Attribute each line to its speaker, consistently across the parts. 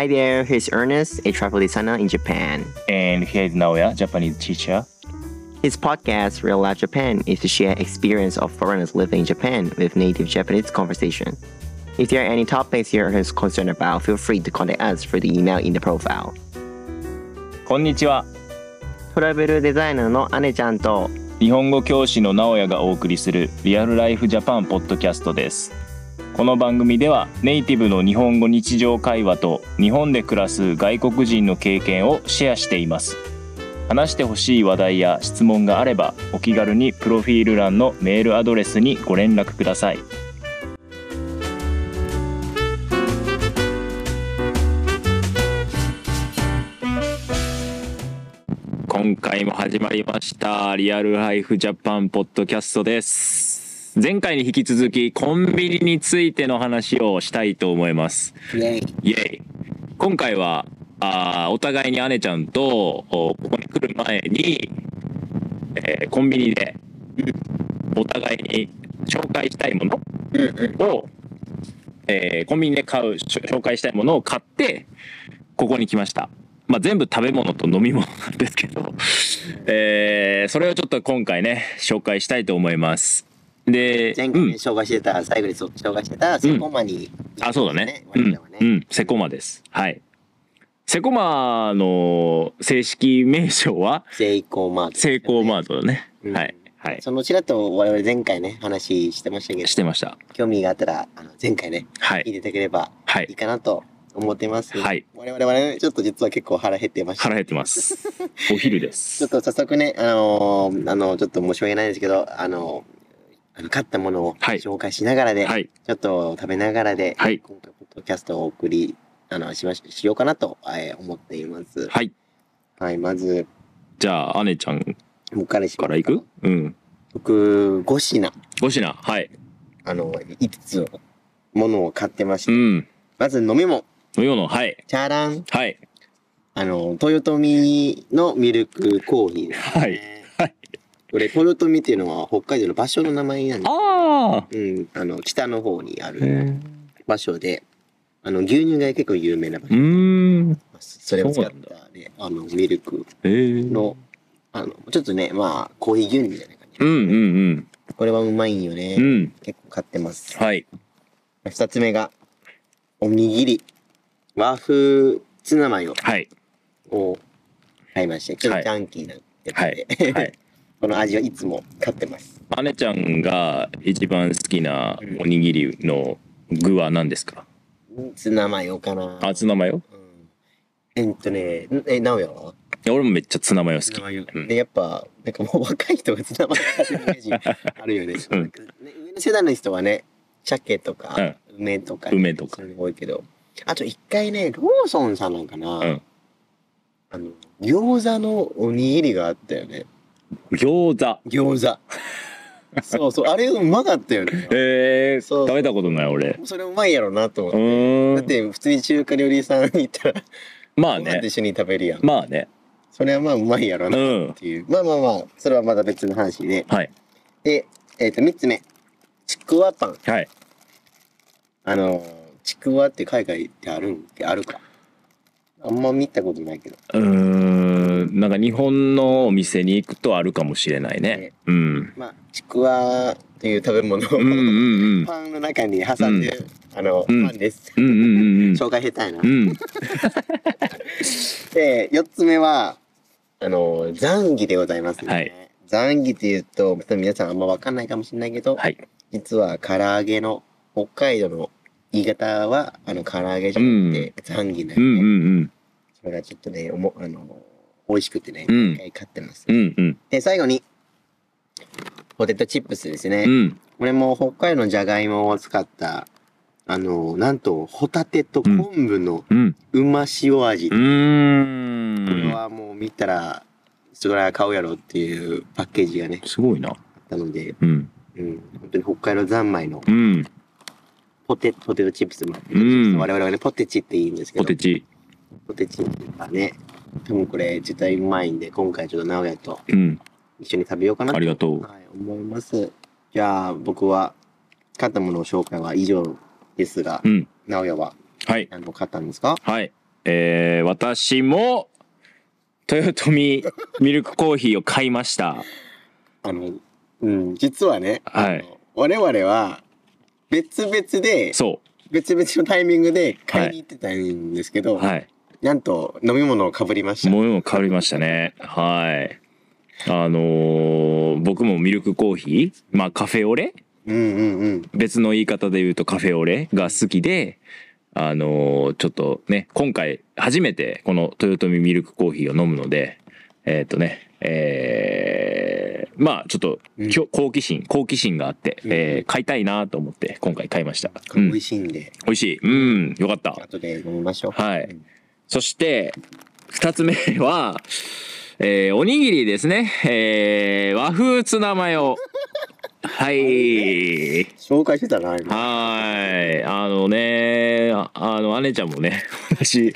Speaker 1: Hi there, here's Ernest, a travel designer in Japan.
Speaker 2: And here's Naoya, Japanese teacher.
Speaker 1: His podcast, Real Life Japan, is to share experience of foreigners living in Japan with native Japanese conversation. If there are any topics you're concerned about, feel free to contact us through the email in the profile.
Speaker 2: こんにちは。
Speaker 1: トラベルデザイナーの姉ちゃんと
Speaker 2: 日本語教師の直哉がお送りするリアルライフジャパンポッドキャストです。 この番組ではネイティブの日本語日常会話と日本で暮らす外国人の経験をシェアしています。話してほしい話題や質問があればお気軽にプロフィール欄のメールアドレスにご連絡ください。今回も始まりましたリアルライフジャパンポッドキャストです前回に引き続きコンビニについての話をしたいと思います。
Speaker 1: イェイ。
Speaker 2: イエイ。今回はあーお互いに姉ちゃんとおここに来る前に、えーコンビニでお互いに紹介したいものを、えーコンビニで買う紹介したいものを買ってここに来ました。まあ、全部食べ物と飲み物なんですけど、えーそれをちょっと今回ね紹介したいと思います。で、
Speaker 3: 前回ね、
Speaker 2: うん
Speaker 3: 紹介してた、最後にそ紹介してた、セコマに、
Speaker 2: あ、そうだね。うんうん、セコマです。はい。セコマの正式名称は？
Speaker 3: セイコーマート、
Speaker 2: セイコーマートだね。
Speaker 3: うん
Speaker 2: はい。はい。
Speaker 3: そのちらっと我々前回ね、話してましたけど、
Speaker 2: してました。
Speaker 3: 興味があったら、あの前回ね、
Speaker 2: はい。
Speaker 3: 聞いていただければ
Speaker 2: はい。
Speaker 3: いいかなと思ってます。
Speaker 2: はい。
Speaker 3: 我々はね、ちょっと実は結構腹減ってました。
Speaker 2: 腹減ってます。お昼で
Speaker 3: ちょっ
Speaker 2: す。
Speaker 3: と早速ね、あのーあの、ちょっと申し訳ないんですけど、あのあの買ったものを
Speaker 2: はい
Speaker 3: 紹介しながらで、
Speaker 2: はい。
Speaker 3: ちょっと食べながらで、
Speaker 2: はい
Speaker 3: 今回、ポッドキャストをお送り、あの、しまし、しようかなと、えー思っています。
Speaker 2: はい。
Speaker 3: はい、まず、
Speaker 2: じゃあ、姉ちゃん
Speaker 3: 僕から
Speaker 2: から行くうん。
Speaker 3: 僕、5品、
Speaker 2: 5品。はい。
Speaker 3: あの、5つのものを買ってまして、
Speaker 2: うん。
Speaker 3: まず飲み物、
Speaker 2: 飲み物。はい。
Speaker 3: チャーラン、
Speaker 2: はい。
Speaker 3: あの、豊臣のミルクコーヒーです、ね。
Speaker 2: はい。はい。
Speaker 3: これ、豊臣っていうのは北海道の場所の名前なんです。
Speaker 2: あ
Speaker 3: うん、あの、北の方にある
Speaker 2: ー
Speaker 3: 場所で、あの、牛乳が結構有名な場所
Speaker 2: うーん。
Speaker 3: それを使った、ね、あの、ミルク
Speaker 2: えー。
Speaker 3: の、あの、ちょっとね、まあ、コーヒー牛乳みたいな感じ。
Speaker 2: うんうん
Speaker 3: これはうまいんよね。
Speaker 2: うん。うん。
Speaker 3: 結構買ってます。
Speaker 2: はい。
Speaker 3: 二つ目が、おにぎり、和風ツナマヨ
Speaker 2: はい。
Speaker 3: を買いまして、ちょっとジャンキーなやつで、
Speaker 2: はい。
Speaker 3: この味はいつも買ってます。
Speaker 2: 姉ちゃんが一番好きなおにぎりの具は何ですか？
Speaker 3: ツナマヨかな。
Speaker 2: あ、ツナマヨ？
Speaker 3: うん。えっとね、んえ、なおやは？
Speaker 2: 俺もめっちゃツナマヨ好き。
Speaker 3: で、やっぱ、なんかもう若い人がツナマヨ買ってるイメージ あるよね。
Speaker 2: うん。
Speaker 3: ね上の世代の人はね、鮭とか、
Speaker 2: うん。
Speaker 3: 梅とか、
Speaker 2: 梅とか。
Speaker 3: 多いけど、あと一回ね、ローソンさんなんかな、
Speaker 2: うん。
Speaker 3: あの、餃子のおにぎりがあったよね。
Speaker 2: 餃子。
Speaker 3: 餃子。そうそう、あれうまかったよね。
Speaker 2: えー、
Speaker 3: そう
Speaker 2: 食べたことない俺。
Speaker 3: それうまいやろなと思
Speaker 2: う
Speaker 3: って。
Speaker 2: ーん。
Speaker 3: だって普通に中華料理屋さんに行ったら、
Speaker 2: まあね。
Speaker 3: 一緒に食べるやん。
Speaker 2: まあね。
Speaker 3: それはまあうまいやろ
Speaker 2: う。
Speaker 3: なんっていう。まあまあまあ、それはまた別の話で。
Speaker 2: はい。
Speaker 3: で、えっ、と、三つ目。ちくわパン。
Speaker 2: はい。
Speaker 3: あの、ちくわって海外ってあるんあるか。あんま見たことないけど。
Speaker 2: うーん。なんか日本のお店に行くとあるかもしれないね
Speaker 3: ね。
Speaker 2: うん。
Speaker 3: まあ、ちくわという食べ物を、
Speaker 2: うんうんうん。
Speaker 3: パンの中に挟んでる、あの、
Speaker 2: うん
Speaker 3: パンです。
Speaker 2: うんうんうんうん。
Speaker 3: 紹介下手いな。
Speaker 2: うん。
Speaker 3: で、四つ目は、あの、ザンギでございますね。
Speaker 2: はい
Speaker 3: ザンギって言うと、皆さんあんまわかんないかもしれないけど、
Speaker 2: はい。
Speaker 3: 実は唐揚げの、北海道の言い方は、あの、唐揚げじゃなくて、ザンギなん
Speaker 2: うん
Speaker 3: よね。
Speaker 2: うん
Speaker 3: それがちょっとね、おも、あの、美味しくてね、
Speaker 2: うん
Speaker 3: 買ってます。
Speaker 2: うん。うんうん。
Speaker 3: で、最後に、ポテトチップスですね。
Speaker 2: うん。
Speaker 3: これも北海道のじゃがいもを使った、あの、なんと、ホタテと昆布の
Speaker 2: うん。
Speaker 3: うま塩味。
Speaker 2: う
Speaker 3: これ。はもう見たら、それは買うやろっていうパッケージがね、
Speaker 2: すごいな。
Speaker 3: あったので、
Speaker 2: うん。
Speaker 3: うん、本当に北海道三昧の
Speaker 2: うん。
Speaker 3: ポテポテトチップス、まあ
Speaker 2: うん
Speaker 3: 我々はね、ポテチって言うんですけど、
Speaker 2: ポテチ。
Speaker 3: ポテチがね、多分これ絶対うまいんで、今回ちょっと直哉と
Speaker 2: うん。
Speaker 3: 一緒に食べようかなと、
Speaker 2: ありがとう。
Speaker 3: はい、思います。じゃあ、僕は、買ったものの紹介は以上ですが
Speaker 2: う、ん。
Speaker 3: 直哉は
Speaker 2: はい。
Speaker 3: 何を買ったんですか？
Speaker 2: はい。えー私も豊臣ミルクコーヒーを買いました
Speaker 3: あの、うん、実はね、
Speaker 2: はい
Speaker 3: あの我々は別々で、
Speaker 2: そ
Speaker 3: 別々のタイミングで買いに行ってたんですけど、
Speaker 2: うはい
Speaker 3: なんと飲み物をかぶりました。
Speaker 2: もう変わりましたね。はい。あのー僕もミルクコーヒーまあカフェオレ？
Speaker 3: うんうんうん。
Speaker 2: 別の言い方で言うとカフェオレ？が好きであのーちょっとね今回初めてこの豊臣ミルクコーヒーを飲むのでえっ、とねえーまあちょっと、
Speaker 3: うん。
Speaker 2: 好奇心好奇心があって、
Speaker 3: うん。
Speaker 2: えー買いたいなと思って今回買いました、うん、
Speaker 3: 味しいんで、
Speaker 2: 美味しい。うん。よかった。
Speaker 3: 後で飲みましょう。
Speaker 2: はい。
Speaker 3: うん
Speaker 2: そして二つ目は、えーおにぎりですね、えー和風ツナマヨはい
Speaker 3: 紹介してたな、今。
Speaker 2: はい。あのね、ああの、姉ちゃんもね、私、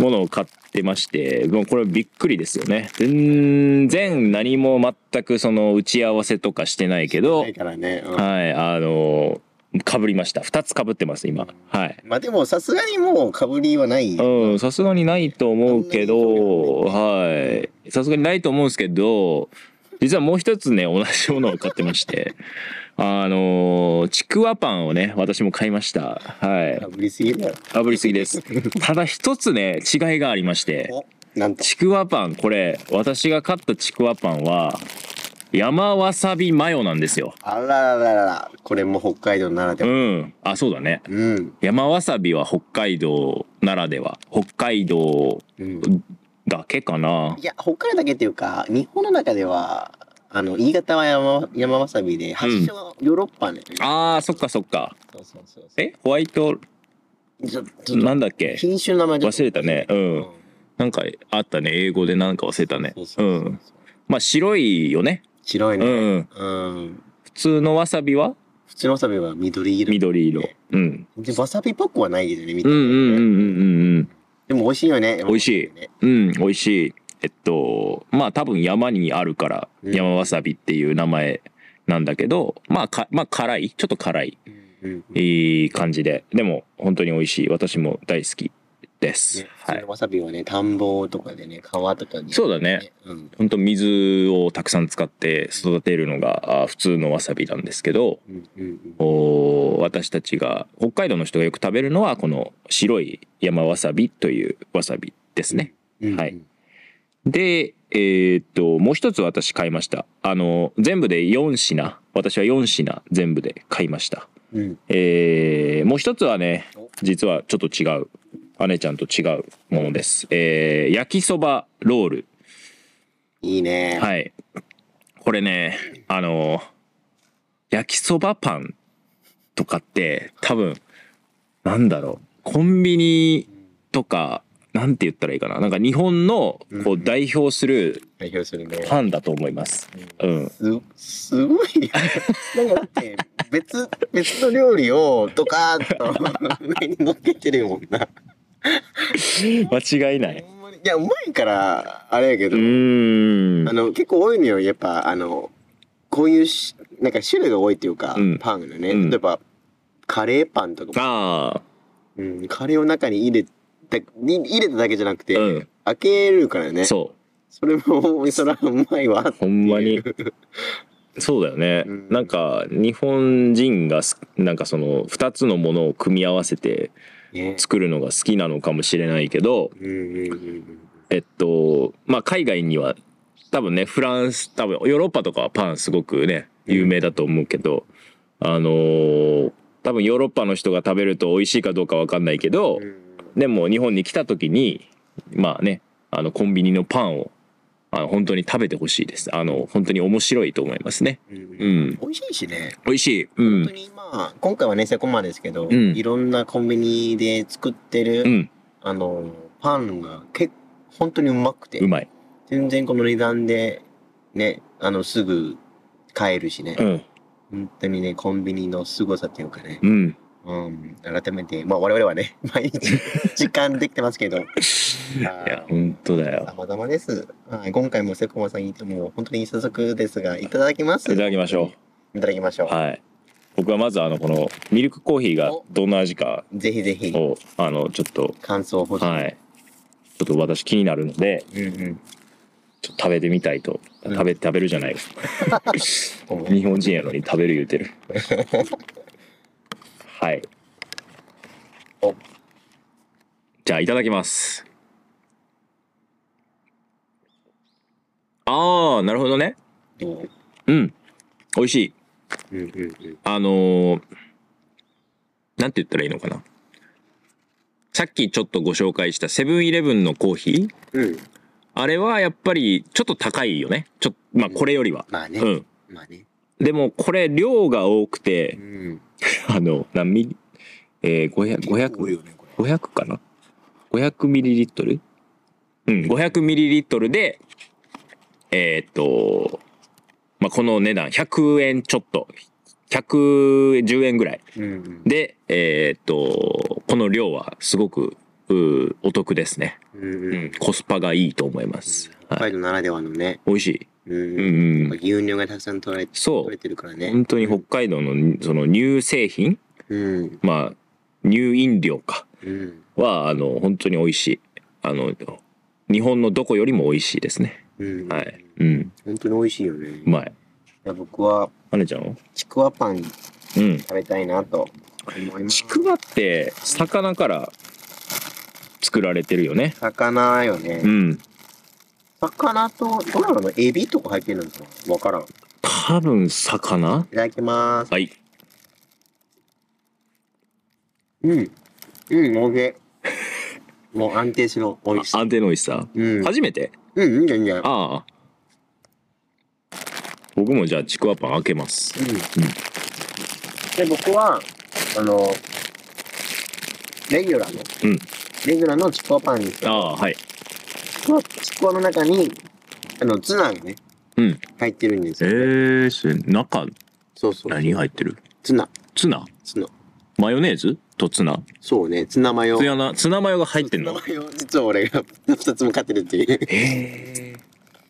Speaker 2: ものを買ってまして、もうこれびっくりですよね。全然何も全くその打ち合わせとかしてないけど
Speaker 3: ね。うん
Speaker 2: はい、あの、かぶりました。二つかぶってます、今。はい。
Speaker 3: まあでもさすがにもうかぶりはない。
Speaker 2: うん、さすがにないと思うけど、はい。さすがにないと思うんですけど、実はもう一つね、同じものを買ってまして、あの、ちくわパンをね、私も買いました。はい
Speaker 3: か。ぶりすぎだよ。
Speaker 2: 炙りすぎです。ただ一つね、違いがありまして。ちくわパン、これ、私が買ったちくわパンは、山わさびマヨなんですよ。
Speaker 3: あららららら。これも北海道ならで
Speaker 2: う
Speaker 3: は。
Speaker 2: ん。あ、そうだね。
Speaker 3: うん。
Speaker 2: 山わさびは北海道ならでは。北海道
Speaker 3: うん。
Speaker 2: だけかない
Speaker 3: や、北海道だけっていうか、日本の中では、あの、新潟は山山わさびで、発祥はヨーロッパね。
Speaker 2: あー、そっかそっか。
Speaker 3: そうそうそう。
Speaker 2: えホワイト、なんだっけ？
Speaker 3: 品種の名前
Speaker 2: 忘れたねうん
Speaker 3: うん
Speaker 2: なんかあったね。英語でなんか忘れたね。
Speaker 3: そう
Speaker 2: ん。まあ白いよね。
Speaker 3: 白いうね。
Speaker 2: ん。
Speaker 3: うん。
Speaker 2: 普通のわさびは？
Speaker 3: 普通のわさびは緑色。
Speaker 2: 緑色。うん。
Speaker 3: で、わさびっぽくはないですよね、見た目
Speaker 2: うんうんうんうんうん
Speaker 3: でも美味しいよね。
Speaker 2: 美味しい
Speaker 3: ね
Speaker 2: うん。うん、美味しい。えっと、まあ多分山にあるから、
Speaker 3: うん
Speaker 2: 山わさびっていう名前なんだけど、まあか、まあ辛い。ちょっと辛い。
Speaker 3: うんうん
Speaker 2: いい感じで。でも本当に美味しい。私も大好きです
Speaker 3: ね。
Speaker 2: はい。
Speaker 3: わさびはね、田んぼとかでね、川とかに。
Speaker 2: そうだね。
Speaker 3: うん。
Speaker 2: 本当水をたくさん使って育てるのがあ普通のわさびなんですけど、
Speaker 3: うんうん
Speaker 2: お私たちが北海道の人がよく食べるのはこの白い山わさびというわさびですね。
Speaker 3: うん。
Speaker 2: はいで、えーっともう一つ私買いました。あの全部で4品私は4品全部で買いました。
Speaker 3: うん。
Speaker 2: えーもう一つはね
Speaker 3: お
Speaker 2: 実はちょっと違う姉ちゃんと違うものです。えー焼きそばロール
Speaker 3: いいね。
Speaker 2: はい。これね、あの、焼きそばパンとかって多分、なんだろう、コンビニとか、なんて言ったらいいかな。なんか日本のこ
Speaker 3: う
Speaker 2: うん代表する。パンだと思います。うん。
Speaker 3: す、すごい。なんかだって、別、別の料理を、とかと、上に乗っけてるもんな。
Speaker 2: 間違いない。
Speaker 3: いや、うまいから、あれやけ
Speaker 2: う
Speaker 3: ど、あ。の、結構多いのよ、やっぱ、あの、こういうし、なんか種類が多いっていうか、
Speaker 2: うん
Speaker 3: パンがね、
Speaker 2: うん
Speaker 3: 例えば、カレーパンとかも、
Speaker 2: ああ、
Speaker 3: うん、カレーを中に入れた、に入れただけじゃなくて、
Speaker 2: うん
Speaker 3: 開けるからね。
Speaker 2: そ
Speaker 3: それも、それはうまいわ。
Speaker 2: う。ほんまに。そうだよね。
Speaker 3: うん
Speaker 2: なんか日本人がすなんかその2つのものを組み合わせて
Speaker 3: ね。
Speaker 2: 作るのが好きなのかもしれないけど、えっとまあ海外には多分ねフランス多分ヨーロッパとかはパンすごくね有名だと思うけど、あのー多分ヨーロッパの人が食べると美味しいかどうかわかんないけど、
Speaker 3: うん。
Speaker 2: でも日本に来た時にまあねあのコンビニのパンをあの本当に食べてほしいです。あの本当に面白いと思いますね。
Speaker 3: うん
Speaker 2: うん。
Speaker 3: 美味しいしね。
Speaker 2: 美味しい。うん。
Speaker 3: 本当にまあ、今回はね、セコマですけど、
Speaker 2: うん。
Speaker 3: いろんなコンビニで作ってる、
Speaker 2: うん。
Speaker 3: あの、パンが結構、本当にうまくて、
Speaker 2: うまい。
Speaker 3: 全然この値段で、ね、あの、すぐ買えるしね、
Speaker 2: うん。
Speaker 3: 本当にね、コンビニの凄さっていうかね、
Speaker 2: うん
Speaker 3: うん、改めて、まあ我々はね、毎日時間できてますけど、
Speaker 2: いや本当だよ
Speaker 3: 様々です。はい、今回もセコマさんいても、本当に早速ですが、いただきます。
Speaker 2: いただきましょ
Speaker 3: う。いただきましょう。
Speaker 2: はい僕はまずあのこのミルクコーヒーがどんな味か
Speaker 3: ぜひぜひ、
Speaker 2: をあのちょっと
Speaker 3: 感想を欲しい。
Speaker 2: はいちょっと私気になるので、
Speaker 3: うんうん。
Speaker 2: ちょっと食べてみたいと。
Speaker 3: うん
Speaker 2: 食べ、食べるじゃない。
Speaker 3: うん
Speaker 2: 日本人やのに食べる言うてる。はい。
Speaker 3: お
Speaker 2: じゃあ、いただきます。あー、なるほどね。
Speaker 3: どう？
Speaker 2: うん。美味しい。
Speaker 3: うんうんうん。
Speaker 2: あのー、なんて言ったらいいのかな。さっきちょっとご紹介したセブンイレブンのコーヒー
Speaker 3: うん。
Speaker 2: あれはやっぱりちょっと高いよね。ちょまあこれよりは。
Speaker 3: まあね。
Speaker 2: うん。
Speaker 3: まあね。
Speaker 2: でもこれ量が多く
Speaker 3: う
Speaker 2: て、
Speaker 3: ん。
Speaker 2: あの、何ミリえー、500、500、
Speaker 3: よね、これ。
Speaker 2: 500かな ?500 ミリリットル？うん、500ミリリットルで、えーっと、まあ、この値段、100円ちょっと、110円ぐらい。
Speaker 3: うんうん。
Speaker 2: で、えーっと、この量はすごく、お得ですね。
Speaker 3: うんう
Speaker 2: うんん、コスパがいいと思います。はい。
Speaker 3: 北海道ならではのね。
Speaker 2: 美味しい。
Speaker 3: うん
Speaker 2: うんうん。
Speaker 3: 牛乳がたくさん取られて
Speaker 2: そう
Speaker 3: 取れてるからね。
Speaker 2: 本当に北海道のその乳製品、
Speaker 3: うん。
Speaker 2: まあ、乳飲料か。
Speaker 3: うん。
Speaker 2: は、あの、本当に美味しい。あの、日本のどこよりも美味しいですね。
Speaker 3: うん。
Speaker 2: はい。うん。
Speaker 3: 本当に美味しいよね。
Speaker 2: うまい。
Speaker 3: いや僕は
Speaker 2: あねちゃんは？
Speaker 3: ちくわパン
Speaker 2: うん。
Speaker 3: 食べたいなと思います
Speaker 2: ち。くわって、魚から作られてるよね。
Speaker 3: 魚よね。
Speaker 2: うん。
Speaker 3: 魚と、どうなの？エビとか入ってるんですか？わからん。い
Speaker 2: 多分、魚
Speaker 3: ただきます。
Speaker 2: はい。
Speaker 3: うん。うん、おいしい。もう安定しろ。美味しい。
Speaker 2: 安定の美味しさ。
Speaker 3: うん。
Speaker 2: 初めて？
Speaker 3: うん、うん、全然。
Speaker 2: ああ。僕もじゃあちくわパン開けます。
Speaker 3: うん。で、僕は、あの、レギュラーの、
Speaker 2: うん
Speaker 3: レギュラーのちくわパンにして、
Speaker 2: ああ、はい。
Speaker 3: ちくわちくわの中に、あの、ツナがね、
Speaker 2: うん。
Speaker 3: 入ってるんです
Speaker 2: え
Speaker 3: よ。
Speaker 2: ー、それ中、
Speaker 3: そうそう。
Speaker 2: 何入ってる？
Speaker 3: ツナ。
Speaker 2: ツナ？
Speaker 3: ツナ。
Speaker 2: マヨネーズとツナ？
Speaker 3: そうね、ツナマヨ。
Speaker 2: ツヤな、ツナマヨが入ってんの？
Speaker 3: ツナマヨ、実は俺が2つも買ってるっていう。
Speaker 2: へえ。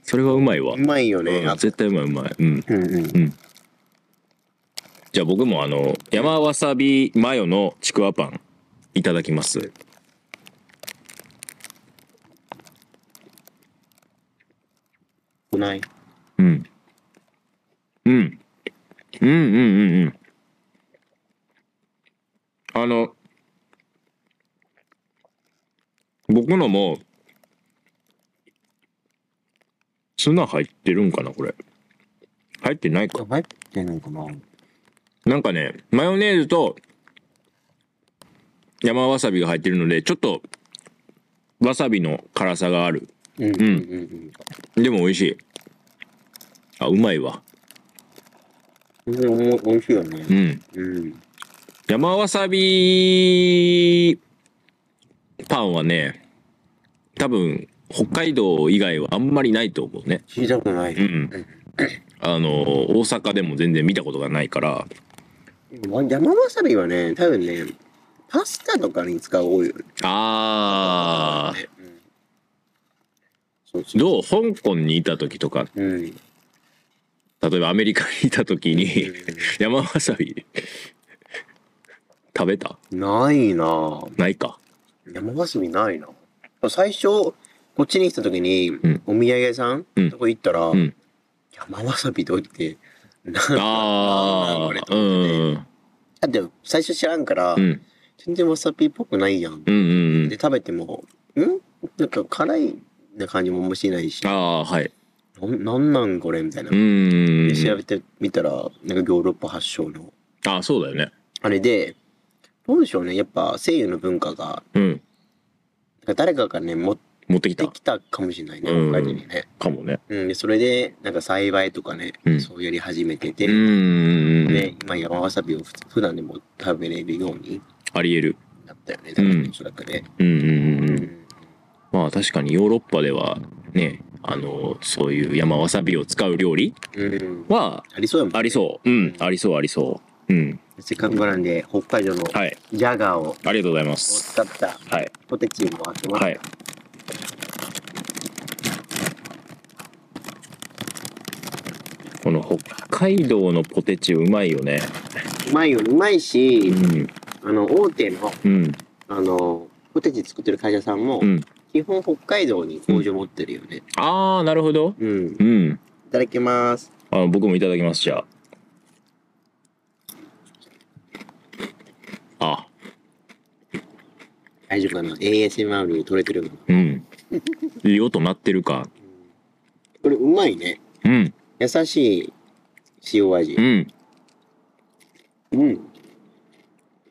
Speaker 2: それはうまいわ。
Speaker 3: うまいよね。
Speaker 2: うん
Speaker 3: あ
Speaker 2: 絶対うまいうまい。うん。
Speaker 3: うんうん。
Speaker 2: じゃあ僕もあの、山わさびマヨのちくわパンいただきます。
Speaker 3: うまい。
Speaker 2: うん。うん。うんうんうんうん。あの、僕のも、ツナ入ってるんかなこれ。入ってないか。
Speaker 3: 入ってんのかな
Speaker 2: なんかね、マヨネーズと山わさびが入ってるので、ちょっとわさびの辛さがある。
Speaker 3: うんうんうん
Speaker 2: でも美味しい。あ、うまいわ。
Speaker 3: うん。美味しいよね
Speaker 2: う。ん。
Speaker 3: うん。
Speaker 2: 山わさびパンはね、多分北海道以外はあんまりないと思うね。
Speaker 3: 聞いたことない。
Speaker 2: うん。あの、大阪でも全然見たことがないから、
Speaker 3: ま山わさびはね、多分ね、パスタとかに使う多いよね。
Speaker 2: あー、
Speaker 3: うんそうそう。
Speaker 2: どう香港にいた時とか、
Speaker 3: うん。
Speaker 2: 例えばアメリカにいた時に山わさび食べた？
Speaker 3: ないなぁ。
Speaker 2: ないか。
Speaker 3: 山わさびないな最初、こっちに来た時に、
Speaker 2: ん
Speaker 3: お土産屋さん、
Speaker 2: うん
Speaker 3: とこ行ったら、
Speaker 2: うん。
Speaker 3: 山わさびどうって、な
Speaker 2: あ
Speaker 3: これ
Speaker 2: あ、うん。
Speaker 3: だって最初知らんから、
Speaker 2: うん。
Speaker 3: 全然わさびっぽくないやん。
Speaker 2: うんうんうん
Speaker 3: で、。食べても、ん？なんか辛いな感じももしないし、
Speaker 2: ああ、はい。
Speaker 3: なんなんなんこれみたいな。
Speaker 2: うん
Speaker 3: で。調べてみたら、なんかヨーロッパ発祥の。
Speaker 2: ああ、そうだよね。
Speaker 3: あれで、どうでしょうね。やっぱ西洋の文化が、
Speaker 2: うん。
Speaker 3: なんか誰かがね、持っ
Speaker 2: 持ってきた
Speaker 3: てきたかもしれないね、
Speaker 2: うん
Speaker 3: 北海道にね。
Speaker 2: かもね。
Speaker 3: うん、でそれで、なんか栽培とかね、
Speaker 2: うん
Speaker 3: そうやり始めてて、
Speaker 2: うん。
Speaker 3: で、今山わさびをふ普段でも食べれるように
Speaker 2: あり得る。
Speaker 3: なったよね、多分おそらくね。
Speaker 2: うんうんうん
Speaker 3: う
Speaker 2: うん。まあ確かにヨーロッパではね、あの、そういう山わさびを使う料理
Speaker 3: うん。
Speaker 2: は
Speaker 3: ありそうやもんね
Speaker 2: ありそう。うん。ありそうありそう。うん。
Speaker 3: せっかくなんで、北海道の
Speaker 2: はい。
Speaker 3: ジャガーを
Speaker 2: ありがとうございます。
Speaker 3: 使った
Speaker 2: はい。
Speaker 3: ポテチもあってます。
Speaker 2: はい。この北海道のポテチうまいよね。
Speaker 3: うまいよね。うまいし、
Speaker 2: うん。
Speaker 3: あの、大手の、
Speaker 2: うん。
Speaker 3: あの、ポテチ作ってる会社さんも、
Speaker 2: うん。
Speaker 3: 基本北海道に工場持ってるよね。
Speaker 2: ああなるほど
Speaker 3: うん。
Speaker 2: うん
Speaker 3: いただきます。
Speaker 2: あ僕もいただきますじゃああ
Speaker 3: 大丈夫かな ?ASMR に取れてるの？
Speaker 2: うんいい音鳴ってるか
Speaker 3: これうまいね。
Speaker 2: うん
Speaker 3: 優しい塩味
Speaker 2: う。ん
Speaker 3: うん。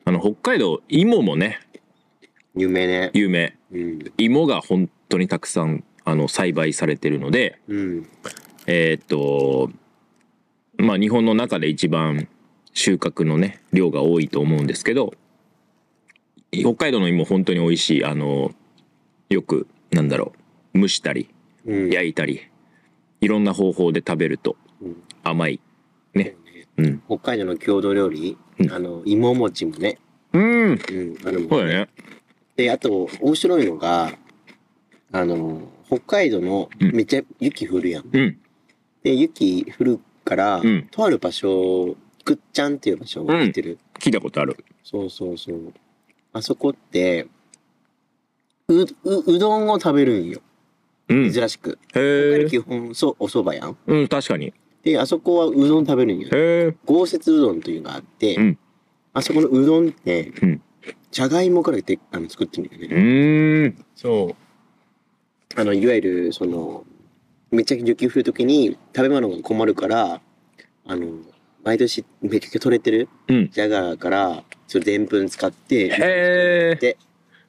Speaker 2: あの北海道芋もね
Speaker 3: 有名ね。
Speaker 2: 有名
Speaker 3: うん。
Speaker 2: 芋が本当にたくさんあの栽培されてるので
Speaker 3: うん。
Speaker 2: えーっとまあ日本の中で一番収穫のね量が多いと思うんですけど北海道の芋本当に美味しいあのよくなんだろう蒸したり
Speaker 3: うん。
Speaker 2: 焼いたりいろんな方法で食べると
Speaker 3: うん
Speaker 2: 甘いねうん
Speaker 3: 北海道の郷土料理、
Speaker 2: うん
Speaker 3: あの、芋餅もね。
Speaker 2: うん
Speaker 3: うん。あ
Speaker 2: そうだね
Speaker 3: で、あと、面白いのが、あの、北海道の
Speaker 2: うん
Speaker 3: めっちゃ雪降るやん。
Speaker 2: うん
Speaker 3: で、雪降るから、
Speaker 2: うん
Speaker 3: とある場所、ぐっちゃんっていう場所が知ってる？
Speaker 2: 聞いたことある
Speaker 3: そうそうそう。あそこって、う、う、うどんを食べるんよ。
Speaker 2: うんへ
Speaker 3: 珍しく。
Speaker 2: え
Speaker 3: 基本、そう、お蕎麦やん。
Speaker 2: うん確かに
Speaker 3: で、あそこはうどん食べるんよ。
Speaker 2: へえ
Speaker 3: 豪雪うどんというのがあって、
Speaker 2: うん
Speaker 3: あそこのうどんって、
Speaker 2: うん
Speaker 3: じゃがいもからであの作ってるんだよ
Speaker 2: う
Speaker 3: ね。
Speaker 2: ーん
Speaker 3: そう。あの、いわゆる、その、めっちゃ雪降るときに食べ物が困るから、あの、毎年めちゃくちゃ取れてる
Speaker 2: うん
Speaker 3: じゃがから、それでんぷん使って、
Speaker 2: へえ
Speaker 3: で、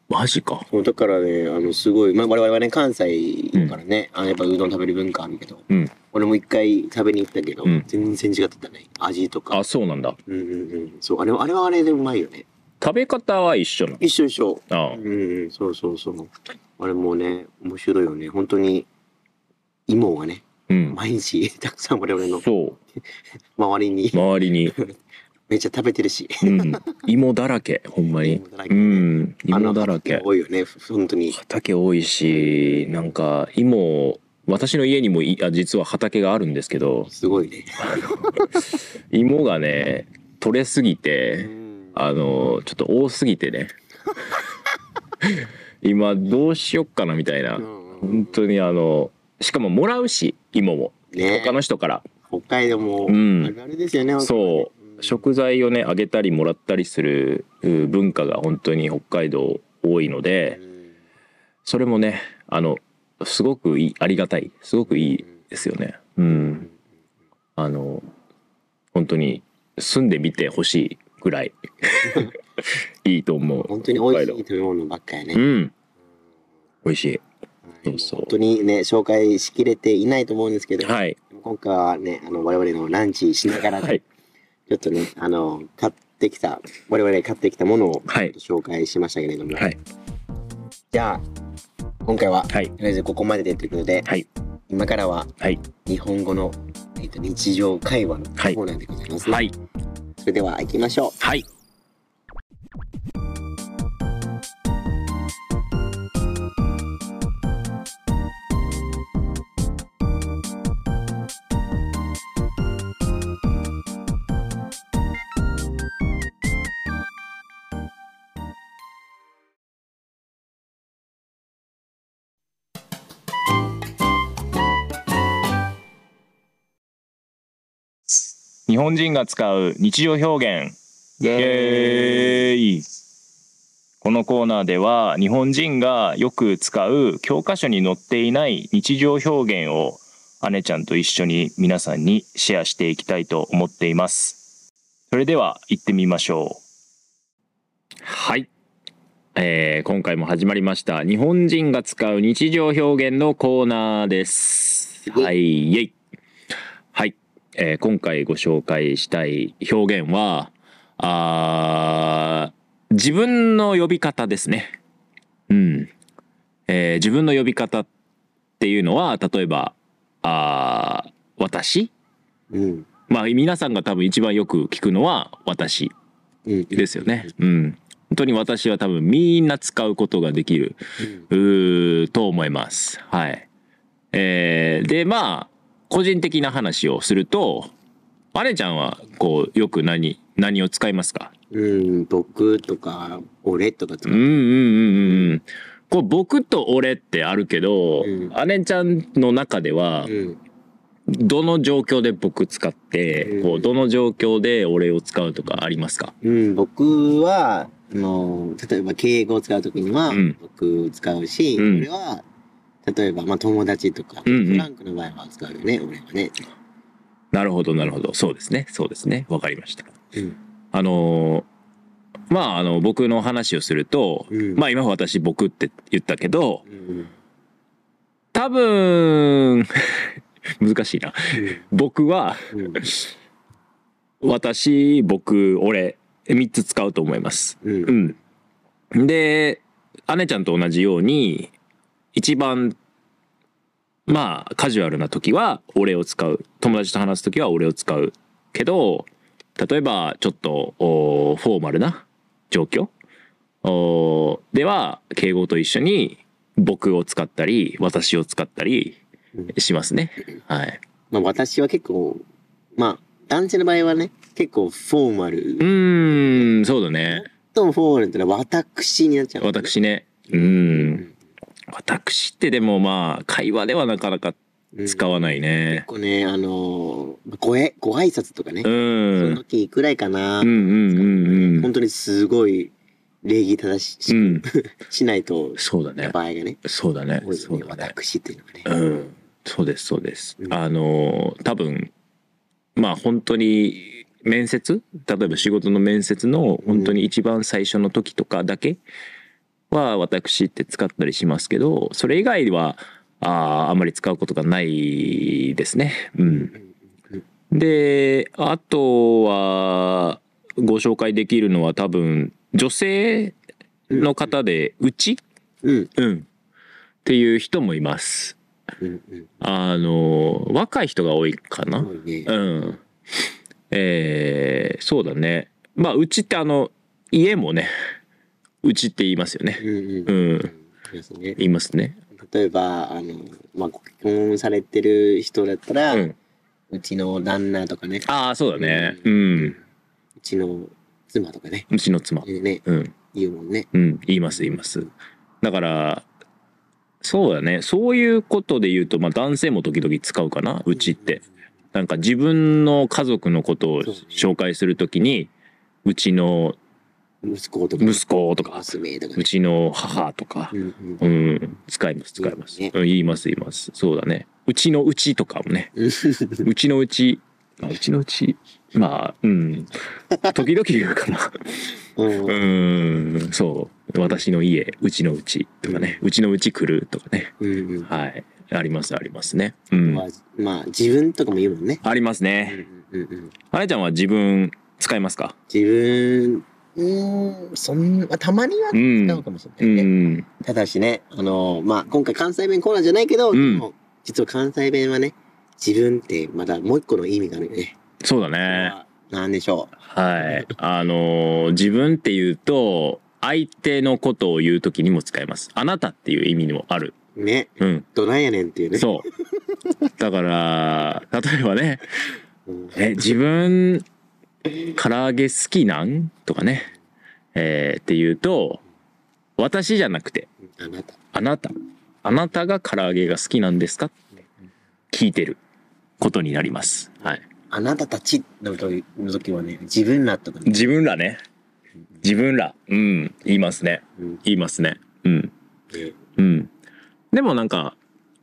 Speaker 2: マジか
Speaker 3: そうだからね、あの、すごい、まあ、我々はね、関西だからね、あの、やっぱうどん食べる文化あるけど、
Speaker 2: うん
Speaker 3: 俺も一回食べに行ったけど、
Speaker 2: うん
Speaker 3: 全然違ってたね。味とか。
Speaker 2: あそうなんだ
Speaker 3: うんうんうん。そう、あれは、あれはあれでうまいよね。
Speaker 2: 食べ方は一緒なの？
Speaker 3: 一緒一緒。
Speaker 2: ああ。
Speaker 3: うんうん、そうそうそう。あれもね、面白いよね。本当に、芋がね、
Speaker 2: うん。
Speaker 3: 毎日たくさん我々の
Speaker 2: そう。
Speaker 3: 周りに。
Speaker 2: 周りに、
Speaker 3: めっちゃ食べてるし。
Speaker 2: うん、芋だらけほんまに。
Speaker 3: 芋だらけ
Speaker 2: うん。
Speaker 3: あの
Speaker 2: 芋だらけ。
Speaker 3: 多いよね、本当に。
Speaker 2: 畑多いしなんか芋私の家にもいあ実は畑があるんですけど。
Speaker 3: すごいね。
Speaker 2: 芋がね取れすぎて
Speaker 3: うん
Speaker 2: あのちょっと多すぎてね。今どうしよっかなみたいな。本当にあのしかももらうし芋も。
Speaker 3: ね。
Speaker 2: 他の人から。
Speaker 3: 北海道も、
Speaker 2: うん。
Speaker 3: あるあるですよね。
Speaker 2: そう。食材をねあげたりもらったりするう文化が本当に北海道多いので
Speaker 3: うん。
Speaker 2: それもねあのすごくいいありがたい。すごくいいですよね。うん。あの本当に住んでみてほしいぐらい。いいと思う。
Speaker 3: 本当に美味しい食べ物ばっかりね。
Speaker 2: 道うん。美味しい。
Speaker 3: はい。
Speaker 2: そうそう。
Speaker 3: 本当にね、紹介しきれていないと思うんですけど、
Speaker 2: はい。
Speaker 3: 今回はね、あの、我々のランチしながら、
Speaker 2: はい。
Speaker 3: ちょっとね、あの、買ってきた、我々買ってきたものを
Speaker 2: はい。
Speaker 3: 紹介しましたけれども、
Speaker 2: はい。
Speaker 3: じゃあ、今回は、
Speaker 2: はい。
Speaker 3: とりあえずここまででということで、
Speaker 2: はい。
Speaker 3: 今からは
Speaker 2: はい。
Speaker 3: 日本語の、えっと日常会話のコ
Speaker 2: はい。
Speaker 3: ーナーでございます、
Speaker 2: はい
Speaker 3: それでは行きましょう。
Speaker 2: はい日本人が使う日常表現。
Speaker 3: イ
Speaker 2: イエーイ。このコーナーでは日本人がよく使う教科書に載っていない日常表現を姉ちゃんと一緒に皆さんにシェアしていきたいと思っています。それでは行ってみましょう。はい、えー今回も始まりました。日本人が使う日常表現のコーナーです。はいイエイ。はい、えー今回ご紹介したい表現はあー自分の呼び方ですね。うん。えー自分の呼び方っていうのは例えばあー私
Speaker 3: うん。
Speaker 2: まあ皆さんが多分一番よく聞くのは私
Speaker 3: うん。
Speaker 2: ですよね。うん。本当に私は多分みんな使うことができる
Speaker 3: うん。
Speaker 2: と思います。はい。えーでまあ個人的な話をするとあれちゃんはこうよく何何を使いますか？
Speaker 3: うん。僕とか、俺とか使う。
Speaker 2: うんうんうんうんうんこう僕と俺ってあるけど、
Speaker 3: うん
Speaker 2: 姉ちゃんの中では
Speaker 3: うん。
Speaker 2: どの状況で僕使って、
Speaker 3: うん
Speaker 2: こうどの状況で俺を使うとかありますか？
Speaker 3: うん、僕は、あの、例えば敬語を使うときには
Speaker 2: うん、
Speaker 3: 僕使うし、
Speaker 2: うん
Speaker 3: 俺は、例えば、まあ友達とか、
Speaker 2: うんうん
Speaker 3: フランクの場合は使うよね、俺はね。
Speaker 2: なるほどなるほどそうですねそうですねわかりました
Speaker 3: うん。
Speaker 2: あのーまああの僕の話をすると、
Speaker 3: うん
Speaker 2: まあ今私僕って言ったけど
Speaker 3: うん。
Speaker 2: 多分 難しいな僕は
Speaker 3: うん。
Speaker 2: 私僕俺3つ使うと思います
Speaker 3: うん。
Speaker 2: うんで姉ちゃんと同じように一番まあカジュアルな時は俺を使う。友達と話す時は俺を使うけど例えばちょっとおフォーマルな状況？おでは敬語と一緒に僕を使ったり私を使ったりしますね。はい。
Speaker 3: まあ私は結構、まあ男性の場合はね、結構フォーマル。
Speaker 2: うーんそうだね。
Speaker 3: とフォーマルってのは私になっちゃう、
Speaker 2: 私ね。うん私ってでもまあ会話ではなかなか使わないね。
Speaker 3: 結構ね、あのー、ごえ、ご挨拶とかね、
Speaker 2: う
Speaker 3: その
Speaker 2: ん
Speaker 3: 時くらいかな、
Speaker 2: うんうんうんうん。
Speaker 3: 本当にすごい礼儀正しし,、
Speaker 2: うん。
Speaker 3: しないと、
Speaker 2: そうだね。
Speaker 3: 場合がね、
Speaker 2: そうだね。
Speaker 3: 多いよね
Speaker 2: そうだね。
Speaker 3: 私っていうのがね。
Speaker 2: うん。そうですそうです、
Speaker 3: うん。
Speaker 2: あの多分まあ本当に面接？例えば仕事の面接の本当に一番最初の時とかだけは私って使ったりしますけどそれ以外はあーあんまり使うことがないですね。うん。であとはご紹介できるのは多分女性の方でうち？
Speaker 3: うん、
Speaker 2: うん。っていう人もいます。あの若い人が多いかな？
Speaker 3: ね。
Speaker 2: うん。えー、そうだね。まあうちってあの家もねうちって言いますよね。
Speaker 3: うん、うん。
Speaker 2: うん。
Speaker 3: ね。
Speaker 2: 言いますね。
Speaker 3: 例えば、あの、まあ、ご結婚されてる人だったら、
Speaker 2: う
Speaker 3: うんちの旦那とかね、
Speaker 2: ああそうだね。うん。
Speaker 3: うちの妻とかね、
Speaker 2: うちの妻。
Speaker 3: ね、
Speaker 2: うん。
Speaker 3: 言うもんね。
Speaker 2: うん。言います言います。だからそうだね。そういうことで言うとまあ男性も時々使うかな。うちって。なんか自分の家族のことを紹介するときにうちの
Speaker 3: 息子とか、
Speaker 2: 息子とか
Speaker 3: 娘とかね。
Speaker 2: うちの母とか
Speaker 3: うんうん。
Speaker 2: うん使います使います、
Speaker 3: ね。
Speaker 2: うん言います言います。そうだね。うちのうちとかもね。
Speaker 3: う ん
Speaker 2: うちのうちまあうちのうちまあうん。時々言うかな。
Speaker 3: うん。
Speaker 2: うんそう。私の家うちのうちとかね。うちのうち来るとかね。
Speaker 3: うんうん。
Speaker 2: はい。ありますありますね。うん。
Speaker 3: まあ、まあ、自分とかも言うもんね。
Speaker 2: あります
Speaker 3: うん
Speaker 2: ね
Speaker 3: うんうん。
Speaker 2: あれちゃんは自分使いますか？
Speaker 3: 自分、うーん、そんな、たまには
Speaker 2: うん
Speaker 3: 使うかもし
Speaker 2: う
Speaker 3: れないね。
Speaker 2: ん
Speaker 3: ただしね、あの、まあ、今回関西弁コーナーじゃないけど、
Speaker 2: うん
Speaker 3: でも実は関西弁はね、自分ってまだもう一個の意味があるよね。
Speaker 2: そうだね
Speaker 3: なんでしょ
Speaker 2: はい。あのー自分っていうと、相手のことを言うときにも使えます。あなたっていう意味にもある。
Speaker 3: う。ね、
Speaker 2: うん。
Speaker 3: どないやねんっていうね。
Speaker 2: そう。だから、例えばね、
Speaker 3: うん。
Speaker 2: え、自分、唐揚げ好きなん？とかね。えーっていうと、私じゃなくて、
Speaker 3: あなた。
Speaker 2: あなた。あなたが唐揚げが好きなんですか？って聞いてることになります。はい。
Speaker 3: あなたたちの時はね、自分らとかね。
Speaker 2: 自分らね。自分ら。うん。言いますね。
Speaker 3: うん
Speaker 2: 言いますね。うん。
Speaker 3: ね
Speaker 2: うん。でもなんか、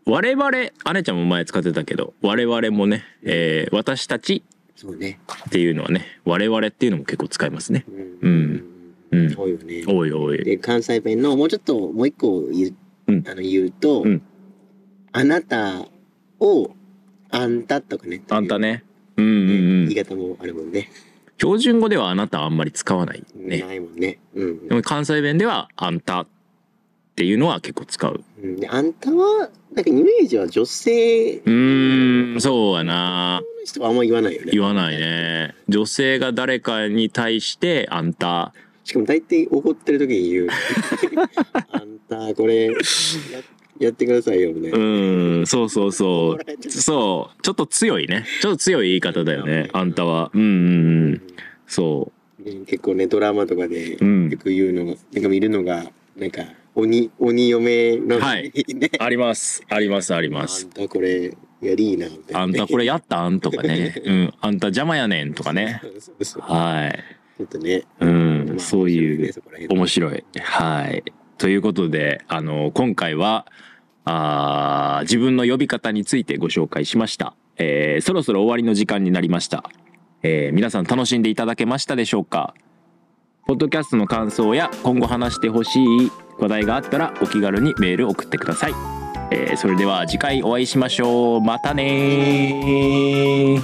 Speaker 2: 我々、姉ちゃんも前使ってたけど、我々もね、えー私たち
Speaker 3: そうね。
Speaker 2: っていうのはね、我々っていうのも結構使いますね。
Speaker 3: うん
Speaker 2: うんうん
Speaker 3: そうよね。
Speaker 2: おいおい。
Speaker 3: で、関西弁のもうちょっと、もう一個言う,、
Speaker 2: うん
Speaker 3: あの言うと、
Speaker 2: うん
Speaker 3: あなたを、あんたとかね。
Speaker 2: あんたね。うんうんうん
Speaker 3: 言い。方もあるもんね。
Speaker 2: 標準語ではあなたあんまり使わないね。
Speaker 3: ないもんね。うん
Speaker 2: でも関西弁ではあんたっていうのは結構使う。
Speaker 3: うん。であんたは、なんかイメージは女性
Speaker 2: うーん、そうやな。
Speaker 3: の人はあんま言わないよね。
Speaker 2: 言わないね。女性が誰かに対してあんた。
Speaker 3: しかも大体怒ってる時に言う。あんた、これや、やってくださいよ、みたいうな。
Speaker 2: ーん、そうそうそう。そう、ちょっと強いね。ちょっと強い言い方だよね。あんたは。うんうんうん。そ
Speaker 3: ね結構ね、ドラマとかで、
Speaker 2: う。うん
Speaker 3: よ。く言うのが、なんか見るのが、なんか、鬼鬼嫁の、
Speaker 2: はい
Speaker 3: ね
Speaker 2: ありますありますあります
Speaker 3: あんたこれやりいいなみたいな。
Speaker 2: あんたこれやったん？とかね。うん。あんた邪魔やねんとかね。
Speaker 3: そうそう
Speaker 2: はい。
Speaker 3: ちょっとね、
Speaker 2: うん。
Speaker 3: まあ
Speaker 2: そういう面白い。はい。ということで、あの、今回は、あー自分の呼び方についてご紹介しました。えーそろそろ終わりの時間になりました。えー皆さん楽しんでいただけましたでしょうか？ポッドキャストの感想や今後話してほしい話題があったらお気軽にメール送ってください。えーそれでは次回お会いしましょう。またね。